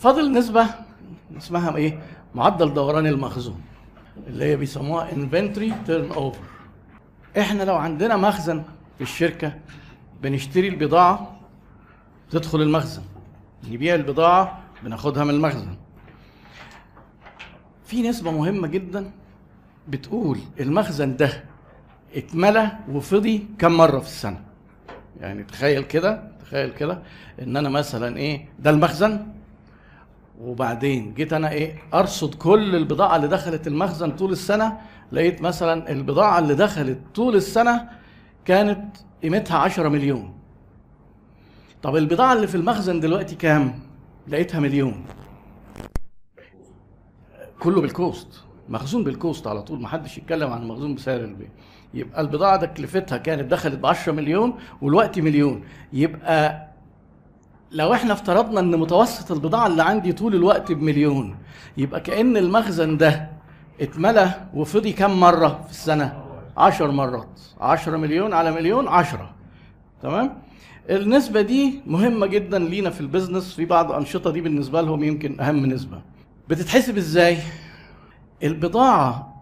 فاضل نسبة اسمها إيه؟ معدل دوران المخزون اللي هي بيسموها inventory turnover إحنا لو عندنا مخزن في الشركة بنشتري البضاعة تدخل المخزن. نبيع البضاعة بناخدها من المخزن. في نسبة مهمة جدا بتقول المخزن ده اتملى وفضي كم مرة في السنة. يعني تخيل كده تخيل كده إن أنا مثلا إيه؟ ده المخزن وبعدين جيت أنا إيه ارصد كل البضاعة اللي دخلت المخزن طول السنة لقيت مثلا البضاعة اللي دخلت طول السنة كانت قيمتها 10 مليون. طب البضاعة اللي في المخزن دلوقتي كام؟ لقيتها مليون. كله بال cost مخزون بال cost على طول ما حدش يتكلم عن المخزون بسعر البيع يبقى البضاعة ده تكلفتها كانت دخلت ب 10 مليون والوقت مليون. يبقى لو إحنا افترضنا ان متوسط البضاعة اللي عندي طول الوقت بمليون يبقى كأن المخزن ده اتملى وفضي كم مرة في السنة؟ 10 مرات. 10 مليون على مليون 10 تمام؟ النسبة دي مهمة جدا لينا في البيزنس في بعض الأنشطة دي بالنسبة لهم يمكن أهم نسبة. بتتحسب إزاي؟ البضاعة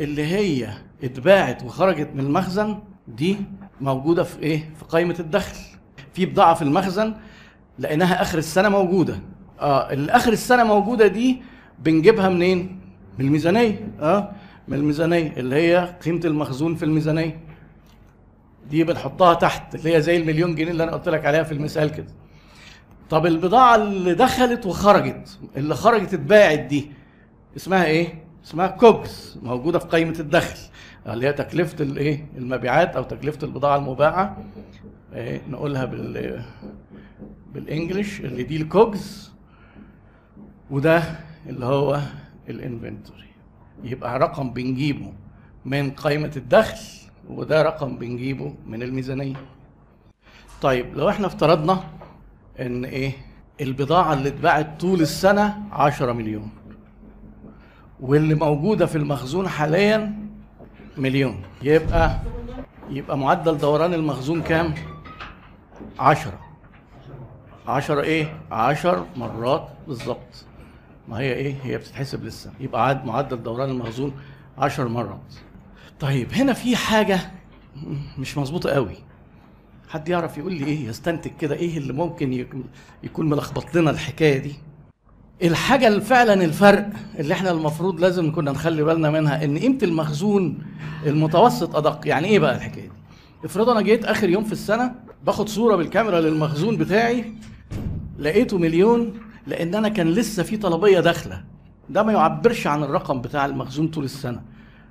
اللي هي اتباعت وخرجت من المخزن دي موجودة في إيه؟ في قائمة الدخل. في بضاعة في المخزن لقيناها آخر السنة موجودة آه اللي آخر السنة موجودة دي بنجيبها منين؟ من الميزانية آه من الميزانية اللي هي قيمة المخزون في الميزانية دي بنحطها تحت اللي هي زي المليون جنيه اللي أنا قلت لك عليها في المثال كده طب البضاعة اللي دخلت وخرجت اللي خرجت اتباعت دي اسمها إيه؟ اسمها COGS موجودة في قائمة الدخل اللي هي تكلفة الايه؟ المبيعات أو تكلفة البضاعة المباعة إيه نقولها بال بال English اللي دي ال COGS وده اللي هو ال inventory. يبقى رقم بنجيبه من قائمة الدخل وده رقم بنجيبه من الميزانية. طيب لو إحنا افترضنا إن إيه البضاعة اللي اتباعت طول السنة 10 مليون واللي موجودة في المخزون حاليا مليون يبقى يبقى معدل دوران المخزون كام؟ 10 10 إيه؟ 10 مرات بالظبط. ما هي إيه؟ هي بتتحسب لسه. يبقى عاد معدل دوران المخزون 10 مرات. طيب هنا في حاجة مش مظبوطة قوي. حد يعرف يقول لي إيه؟ يستنتج كده. إيه اللي ممكن يكون- ملخبط لنا الحكاية دي؟ الحاجة اللي فعلا الفرق اللي إحنا المفروض لازم كنا نخلي بالنا منها إن قيمة المخزون المتوسط أدق. يعني إيه بقى الحكاية دي؟ افرض أنا جيت آخر يوم في السنة باخد صورة بالكاميرا للمخزون بتاعي لقيته مليون لأن أنا كان لسه في طلبية داخلة. ده ما يعبرش عن الرقم بتاع المخزون طول السنة.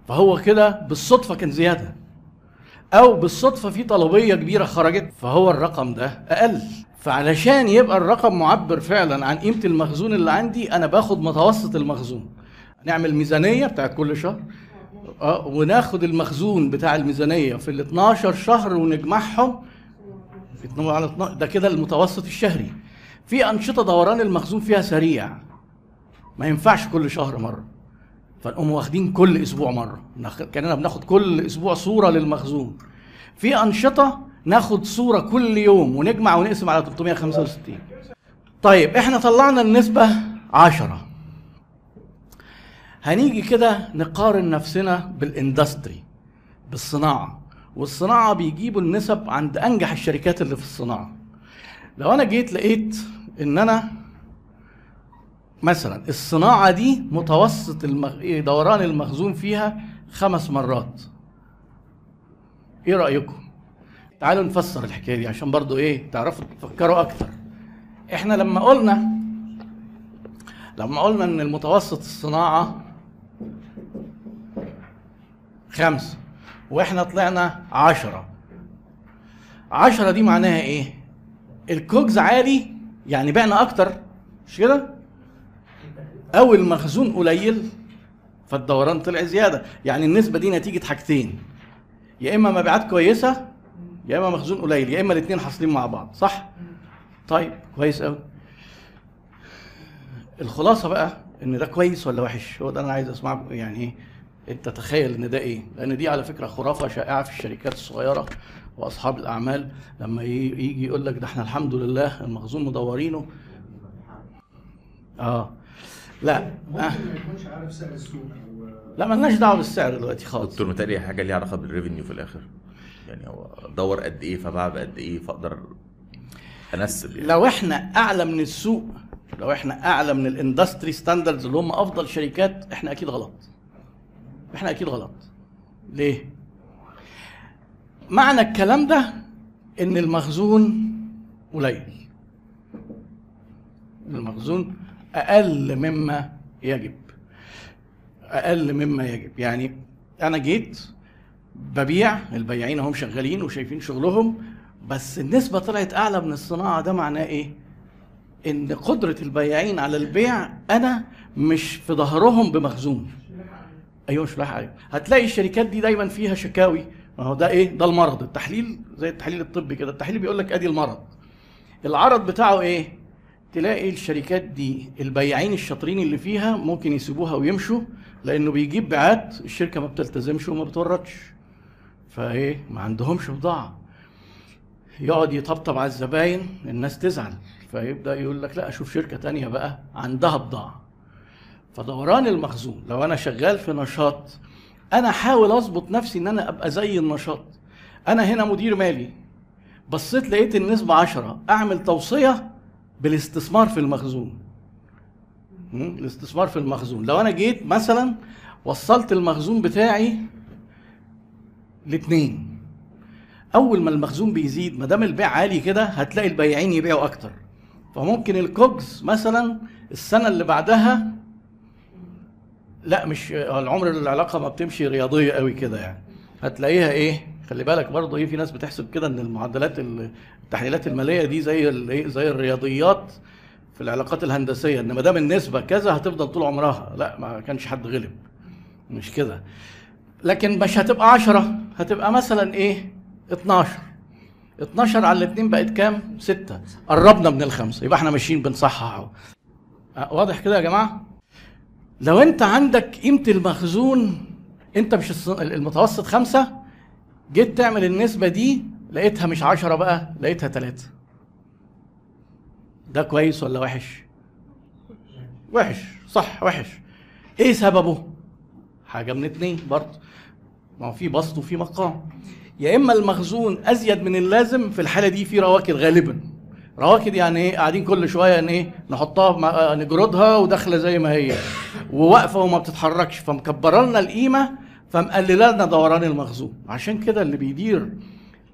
فهو كده بالصدفة كان زيادة. أو بالصدفة في طلبية كبيرة خرجت فهو الرقم ده أقل. فعلشان يبقى الرقم معبر فعلا عن قيمة المخزون اللي عندي أنا باخد متوسط المخزون. نعمل ميزانية بتاعت كل شهر. آه وناخد المخزون بتاع الميزانية في ال 12 شهر ونجمعهم. في 12 على 12 ده كده المتوسط الشهري. في أنشطة دوران المخزون فيها سريع. ما ينفعش كل شهر مرة. فنقوم واخدين كل أسبوع مرة. كأننا بناخد كل أسبوع صورة للمخزون. في أنشطة ناخد صورة كل يوم ونجمع ونقسم على 365 طيب إحنا طلعنا النسبة 10 هنيجي كده نقارن نفسنا بالإندستري بالصناعة. والصناعة بيجيبوا النسب عند أنجح الشركات اللي في الصناعة. لو أنا جيت لقيت إن أنا مثلا الصناعة دي متوسط المغ... إيه دوران المخزون فيها خمس مرات. إيه رأيكم؟ تعالوا نفسر الحكاية دي عشان برضو إيه تعرفوا تفكروا أكتر. إحنا لما قلنا لما قلنا إن المتوسط الصناعة خمسة وإحنا طلعنا عشرة. عشرة دي معناها إيه؟ الكوكز عالي يعني بعنا أكتر مش كده؟ أو المخزون قليل فالدوران طلع زيادة. يعني النسبة دي نتيجة حاجتين. يا إما مبيعات كويسة يا إما مخزون قليل يا إما الاثنين حاصلين مع بعض صح؟ طيب كويس قوي الخلاصة بقى إن ده كويس ولا وحش؟ هو ده أنا عايز اسمع يعني إيه؟ أنت تخيل إن ده إيه؟ لأن دي على فكرة خرافة شائعة في الشركات الصغيرة. وأصحاب الأعمال لما يجي يقول لك ده إحنا الحمد لله المخزون مدورينه. آه. لا. ممكن آه. ما يكونش عارف سعر السوق لا مالناش دعوة بالسعر دلوقتي خالص. دكتور متهيألي حاجة ليها علاقة بال revenue في الآخر. يعني هو دور قد إيه فباع بقد إيه فأقدر أنسب يعني. لو إحنا أعلى من السوق لو إحنا أعلى من ال industry standards اللي هم أفضل شركات إحنا أكيد غلط. إحنا أكيد غلط. ليه؟ معنى الكلام ده إن المخزون قليل. المخزون أقل مما يجب. أقل مما يجب. يعني أنا جيت ببيع البياعين هم شغالين وشايفين شغلهم بس النسبة طلعت أعلى من الصناعة. ده معناه إيه؟ إن قدرة البياعين على البيع أنا مش في ظهرهم بمخزون. أيوه مش عليهم هتلاقي الشركات دي دايما فيها شكاوي. ما هو ده إيه؟ ده المرض التحليل زي التحليل الطبي كده. التحليل بيقول لك أدي المرض. العرض بتاعه إيه؟ تلاقي الشركات دي البياعين الشاطرين اللي فيها ممكن يسيبوها ويمشوا لأنه بيجيب بيعات الشركة ما بتلتزمش وما بتوردش فإيه؟ ما عندهمش بضاعة. يقعد يطبطب على الزباين الناس تزعل. فيبدأ يقول لك لا أشوف شركة تانية بقى عندها بضاعة. فدوران المخزون لو أنا شغال في نشاط أنا احاول أظبط نفسي إن أنا أبقى زي النشاط. أنا هنا مدير مالي. بصيت لقيت النسبة عشرة. أعمل توصية بالاستثمار في المخزون؟ الاستثمار في المخزون. لو أنا جيت مثلا وصلت المخزون بتاعي لاتنين. أول ما المخزون بيزيد ما دام البيع عالي كده هتلاقي البياعين يبيعوا أكتر. فممكن الكوجز مثلا السنة اللي بعدها لا مش العمر العلاقة ما بتمشي رياضية قوي كده يعني. هتلاقيها إيه؟ خلي بالك برضه إيه في ناس بتحسب كده إن المعدلات ال- التحليلات المالية دي زي ال- إيه؟ زي الرياضيات في العلاقات الهندسية ان ما دام النسبة كذا هتفضل طول عمرها. لا ما كانش حد غلب. مش كده. لكن مش هتبقى 10 هتبقى مثلا إيه؟ 12 12 على الاثنين بقت كام؟ 6 قربنا من الخمسة. يبقى إحنا ماشيين بنصحح أهو. أه، واضح كده يا جماعة؟ لو انت عندك قيمة المخزون انت مش المتوسط خمسة جيت تعمل النسبة دي لقيتها مش عشرة بقى لقيتها تلاتة. ده كويس ولا وحش؟ وحش صح وحش. إيه سببه؟ حاجة من اتنين برضه. ما هو في بسط وفي مقام. يا إما المخزون أزيد من اللازم في الحالة دي في رواكد غالبا. رواكد يعني إيه قاعدين كل شوية ان إيه نحطها مع- نجردها وداخلة زي ما هي. وواقفة وما بتتحركش. فمكبرة لنا القيمة فمقللة لنا دوران المخزون. عشان كده اللي بيدير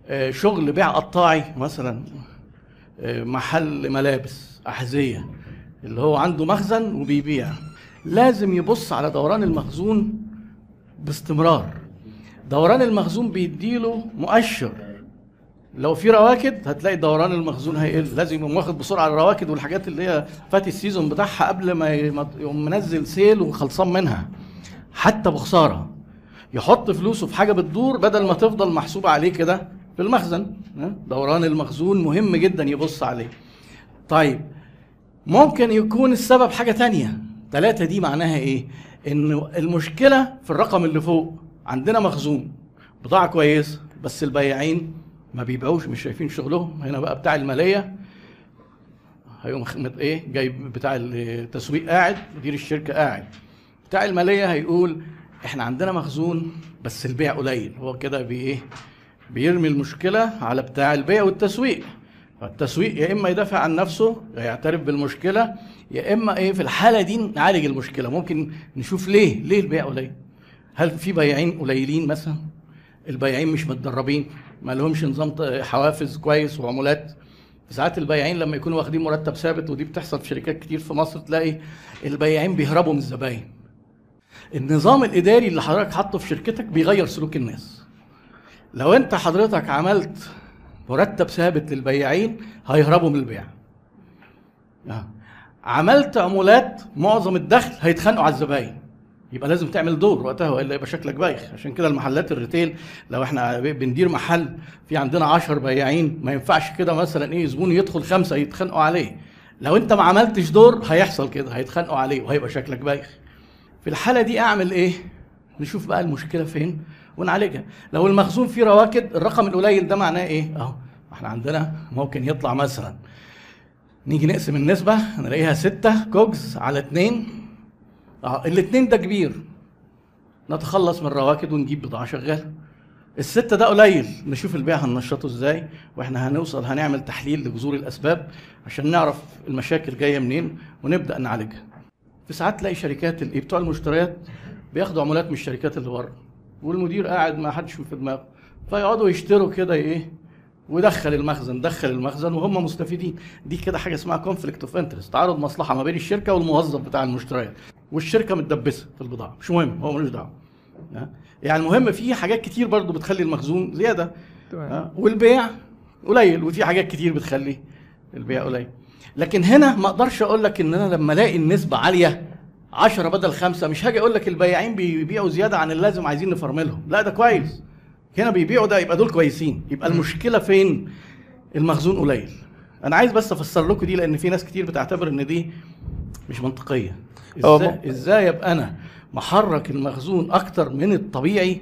آه، شغل بيع قطاعي مثلا آه، محل ملابس أحذية اللي هو عنده مخزن وبيبيع. لازم يبص على دوران المخزون باستمرار. دوران المخزون بيديله مؤشر. لو في رواكد هتلاقي دوران المخزون هيقل. لازم يقوم واخد بسرعة الرواكد والحاجات اللي هي فات ال season بتاعها قبل ما يقوم منزل sale وخلصان منها. حتى بخسارة. يحط فلوسه في حاجة بتدور بدل ما تفضل محسوبه عليه كده في المخزن؟ دوران المخزون مهم جدا يبص عليه. طيب ممكن يكون السبب حاجة تانية. ثلاثة دي معناها إيه؟ انه المشكلة في الرقم اللي فوق. عندنا مخزون بضاعة كويسه بس البياعين ما بيبيعوش مش شايفين شغلهم. هنا بقى بتاع الماليه هيقوم إيه؟ جايب بتاع التسويق قاعد مدير الشركة قاعد. بتاع الماليه هيقول إحنا عندنا مخزون بس البيع قليل. هو كده بي إيه؟ بيرمي المشكلة على بتاع البيع والتسويق. فالتسويق يا إما يدافع عن نفسه يعترف بالمشكلة يا إما إيه؟ في الحالة دي نعالج المشكلة. ممكن نشوف ليه ليه البيع قليل؟ هل في بياعين قليلين مثلا؟ البياعين مش متدربين. ما لهمش نظام حوافز كويس وعمولات. ساعات البياعين لما يكونوا واخدين مرتب ثابت ودي بتحصل في شركات كتير في مصر تلاقي البياعين بيهربوا من الزباين. النظام الإداري اللي حضرتك حاطه في شركتك بيغير سلوك الناس. لو أنت حضرتك عملت مرتب ثابت للبياعين هيهربوا من البيع. آه. عملت عمولات معظم الدخل هيتخانقوا على الزباين. يبقى لازم تعمل دور وقتها وإلا يبقى شكلك بايخ. عشان كده المحلات الريتيل لو إحنا بندير محل في عندنا 10 بياعين ما ينفعش كده مثلا إيه زبون يدخل خمسة يتخانقوا عليه. لو أنت ما عملتش دور هيحصل كده هيتخانقوا عليه وهيبقى شكلك بايخ. في الحالة دي أعمل إيه؟ نشوف بقى المشكلة فين ونعالجها. لو المخزون فيه رواكد الرقم القليل ده معناه إيه؟ أهو إحنا عندنا ممكن يطلع مثلا. نيجي نقسم النسبة نلاقيها ستة كوجز على اتنين. آه الاتنين ده كبير. نتخلص من الرواكد ونجيب بضاعة شغالة. الستة ده قليل. نشوف البيع هننشطه إزاي وإحنا هنوصل هنعمل تحليل لجذور الأسباب عشان نعرف المشاكل جاية منين ونبدأ نعالجها. في ساعات تلاقي شركات الايه بتوع المشتريات بياخدوا عمولات من الشركات اللي بره والمدير قاعد ما حدش في دماغه. فيقعدوا يشتروا كده إيه ودخل المخزن دخل المخزن وهم مستفيدين. دي كده حاجة اسمها conflict of interest تعارض مصلحة ما بين الشركة والموظف بتاع المشتريات. والشركة متدبسة في البضاعة. مش مهم هو ملوش دعوة؟ يعني المهم في حاجات كتير برضو بتخلي المخزون زيادة؟ والبيع قليل وفي حاجات كتير بتخلي البيع قليل. لكن هنا ما أقدرش أقول لك ان أنا لما الاقي النسبة عالية 10 بدل خمسة مش هاجي أقول لك البياعين بيبيعوا زيادة عن اللازم عايزين نفرملهم لا ده كويس. هنا بيبيعوا ده يبقى دول كويسين. يبقى المشكلة فين؟ المخزون قليل. أنا عايز بس أفسر لكم دي لأن في ناس كتير بتعتبر إن دي مش منطقية. إزاي, إزاي ابقى أنا محرك المخزون أكتر من الطبيعي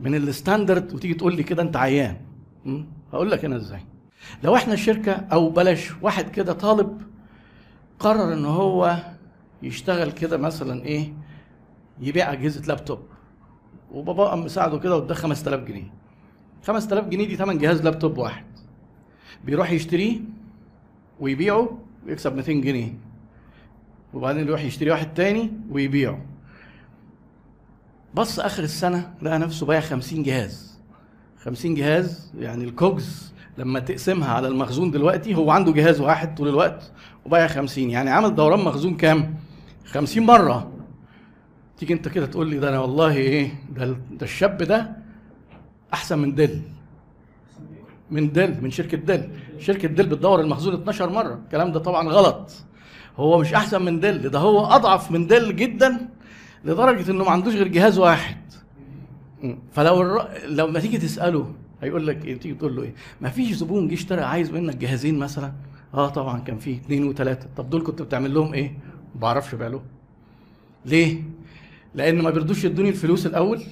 من الستاندرد؟ وتيجي تقول لي كده أنت عيان? هقول لك أنا إزاي. لو إحنا شركة أو بلاش واحد كده طالب قرر إن هو يشتغل كده مثلا إيه يبيع أجهزة لابتوب وبابا قام مساعده كده واداه 5000 جنيه. 5000 جنيه دي ثمن جهاز لابتوب واحد. بيروح يشتريه ويبيعه ويكسب 200 جنيه. وبعدين يروح يشتري واحد تاني ويبيعه. بص آخر السنة لقى نفسه بايع 50 جهاز. 50 جهاز يعني الكوجز لما تقسمها على المخزون دلوقتي هو عنده جهاز واحد طول الوقت وبايع 50 يعني عامل دوران مخزون كام؟ 50 مرة. تيجي انت كده تقول لي ده أنا والله إيه ده, ده الشاب ده احسن من دل من دل من شركة دل شركة دل بتدور المخزون 12 مرة. الكلام ده طبعا غلط. هو مش أحسن من دل ده هو أضعف من دل جدا لدرجة إنه ما عندوش غير جهاز واحد. فلو الر... لو ما تيجي تسأله هيقول لك إيه تيجي تقول له إيه؟ ما فيش زبون جه اشترى عايز منك جهازين مثلا؟ آه طبعا كان في اثنين وثلاثه طب دول كنت بتعمل لهم إيه؟ ما بعرفش لهم ليه؟ لأن ما بيرضوش يدوني الفلوس الأول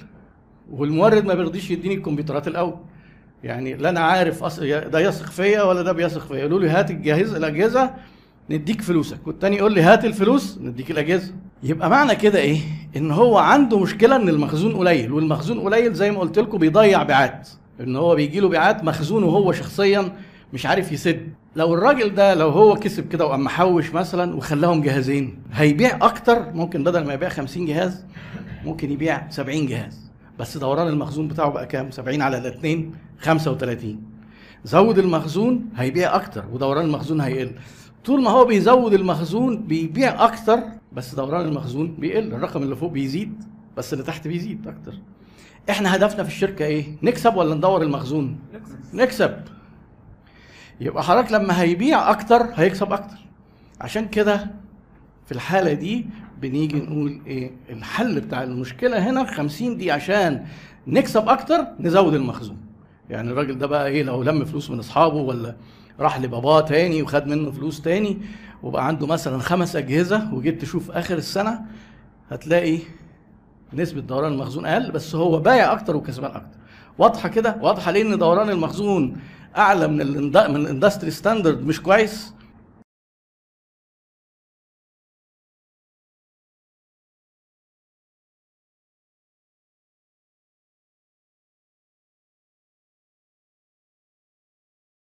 والمورد ما بيرضيش يديني الكمبيوترات الأول. يعني لا أنا عارف أص... ده يثق فيا ولا ده بيثق فيا. يقولوا لي هات الجهاز الأجهزة نديك فلوسك والتاني يقول لي هات الفلوس نديك الاجهزه يبقى معنى كده إيه؟ إن هو عنده مشكلة إن المخزون قليل والمخزون قليل زي ما قلت لكم بيضيع بيعات إن هو بيجي له بيعات مخزونه هو شخصيا مش عارف يسد. لو الراجل ده لو هو كسب كده وقام محوش مثلا وخلاهم جهازين هيبيع أكتر؟ ممكن بدل ما يبيع 50 جهاز ممكن يبيع 70 جهاز. بس دوران المخزون بتاعه بقى كام؟ 70 على الاثنين 35 زود المخزون هيبيع أكتر ودوران المخزون هيقل. طول ما هو بيزود المخزون بيبيع أكتر بس دوران المخزون بيقل الرقم اللي فوق بيزيد بس اللي تحت بيزيد أكتر. إحنا هدفنا في الشركة إيه؟ نكسب ولا ندور المخزون؟ نكسب. يبقى حضرتك لما هيبيع أكتر هيكسب أكتر. عشان كده في الحالة دي بنيجي نقول إيه؟ الحل بتاع المشكلة هنا 50 دي عشان نكسب أكتر نزود المخزون. يعني الراجل ده بقى إيه؟ لو لم فلوس من أصحابه ولا راح لباباه تاني وخد منه فلوس تاني وبقى عنده مثلا خمس أجهزة وجيت تشوف آخر السنة هتلاقي نسبة دوران المخزون أقل بس هو بايع أكتر وكسبان أكتر. واضحة كده؟ واضحة ليه ان دوران المخزون أعلى من الاند... من الإندستري ستاندرد مش كويس.